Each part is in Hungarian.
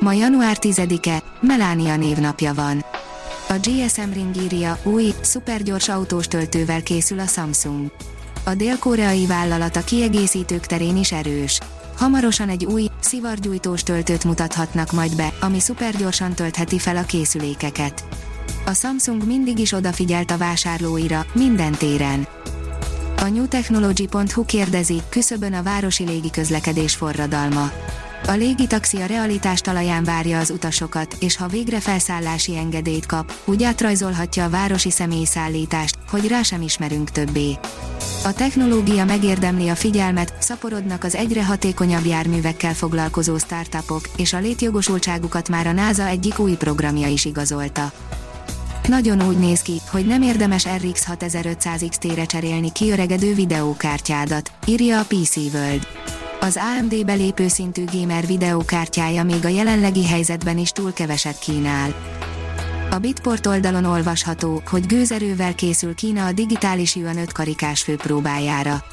Ma január 10-e, Melánia névnapja van. A GSM Ring írja, új, szupergyors autós töltővel készül a Samsung. A dél-koreai vállalat a kiegészítők terén is erős. Hamarosan egy új, szivargyújtós töltőt mutathatnak majd be, ami szupergyorsan töltheti fel a készülékeket. A Samsung mindig is odafigyelt a vásárlóira, minden téren. A newtechnology.hu kérdezi, küszöbön a városi légiközlekedés forradalma. A légitaxi a realitás talaján várja az utasokat, és ha végre felszállási engedélyt kap, úgy átrajzolhatja a városi személyszállítást, hogy rá sem ismerünk többé. A technológia megérdemli a figyelmet, szaporodnak az egyre hatékonyabb járművekkel foglalkozó startupok, és a létjogosultságukat már a NASA egyik új programja is igazolta. Nagyon úgy néz ki, hogy nem érdemes RX 6500 XT-re cserélni kiöregedő videókártyádat, írja a PC World. Az AMD belépő szintű gamer videókártyája még a jelenlegi helyzetben is túl keveset kínál. A Bitport oldalon olvasható, hogy gőzerővel készül Kína a digitális Yuan 5 karikás főpróbájára.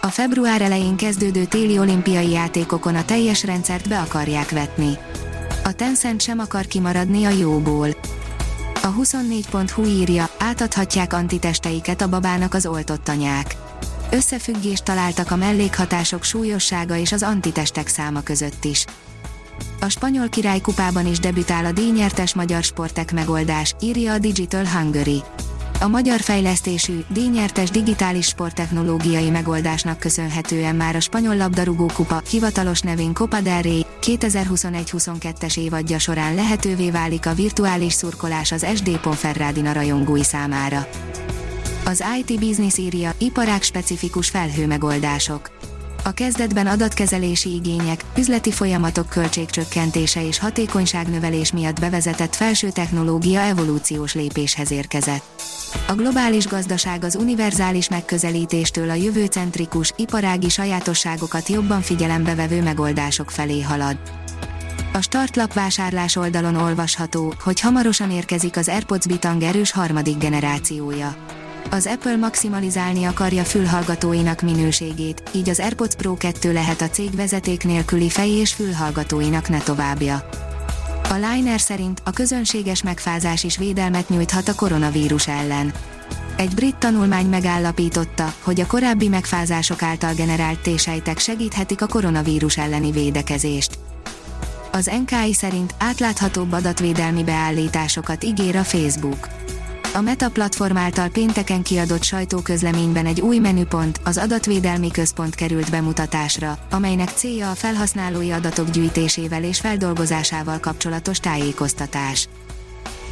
A február elején kezdődő téli olimpiai játékokon a teljes rendszert be akarják vetni. A Tencent sem akar kimaradni a jóból. A 24.hu írja, átadhatják antitesteiket a babának az oltott anyák Összefüggést találtak a mellékhatások súlyossága és az antitestek száma között is. A spanyol királykupában is debütál a díjnyertes magyar sportek megoldás, írja a Digital Hungary. A magyar fejlesztésű, díjnyertes digitális sporttechnológiai megoldásnak köszönhetően már a spanyol labdarúgó kupa hivatalos nevén Copa del Rey 2021-22-es évadja során lehetővé válik a virtuális szurkolás az SD Ponferradina rajongói számára. Az IT Business írja, iparág specifikus felhőmegoldások. A kezdetben adatkezelési igények, üzleti folyamatok költségcsökkentése és hatékonyságnövelés miatt bevezetett felső technológia evolúciós lépéshez érkezett. A globális gazdaság az univerzális megközelítéstől a jövőcentrikus, iparági sajátosságokat jobban figyelembe vevő megoldások felé halad. A startlap vásárlás oldalon olvasható, hogy hamarosan érkezik az AirPods Bitang erős harmadik generációja az Apple maximalizálni akarja fülhallgatóinak minőségét, így az AirPods Pro 2 lehet a cég vezeték nélküli fej- és fülhallgatóinak ne továbbja. A Liner szerint a közönséges megfázás is védelmet nyújthat a koronavírus ellen. Egy brit tanulmány megállapította, hogy a korábbi megfázások által generált tésejtek segíthetik a koronavírus elleni védekezést. Az NKI szerint átláthatóbb adatvédelmi beállításokat ígér a Facebook. A Meta platform által pénteken kiadott sajtóközleményben egy új menüpont, az adatvédelmi központ került bemutatásra, amelynek célja a felhasználói adatok gyűjtésével és feldolgozásával kapcsolatos tájékoztatás.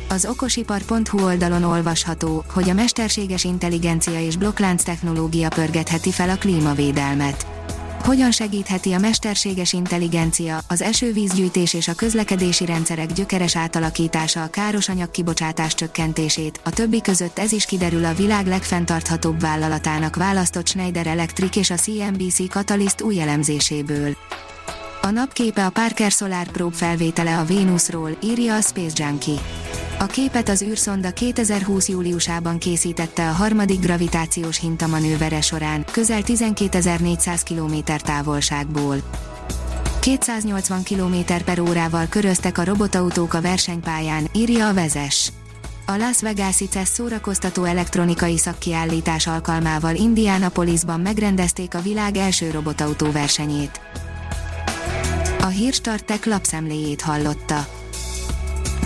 Az okosipar.hu oldalon olvasható, hogy a mesterséges intelligencia és blokklánc technológia pörgetheti fel a klímavédelmet hogyan segítheti a mesterséges intelligencia, az esővízgyűjtés és a közlekedési rendszerek gyökeres átalakítása a káros anyagkibocsátás csökkentését, a többi között ez is kiderül a világ legfenntarthatóbb vállalatának választott Schneider Electric és a CNBC Catalyst új elemzéséből. A napképe a Parker Solar Probe felvétele a Vénuszról, írja a Space Junkie. A képet az űrszonda 2020 júliusában készítette a harmadik gravitációs hintamanővere során, közel 12.400 km távolságból. 280 km per órával köröztek a robotautók a versenypályán, írja a vezes. A Las Vegas-i CES szórakoztató elektronikai szakkiállítás alkalmával Indianapolisban megrendezték a világ első robotautó versenyét. A Hírstartek lapszemléjét hallotta.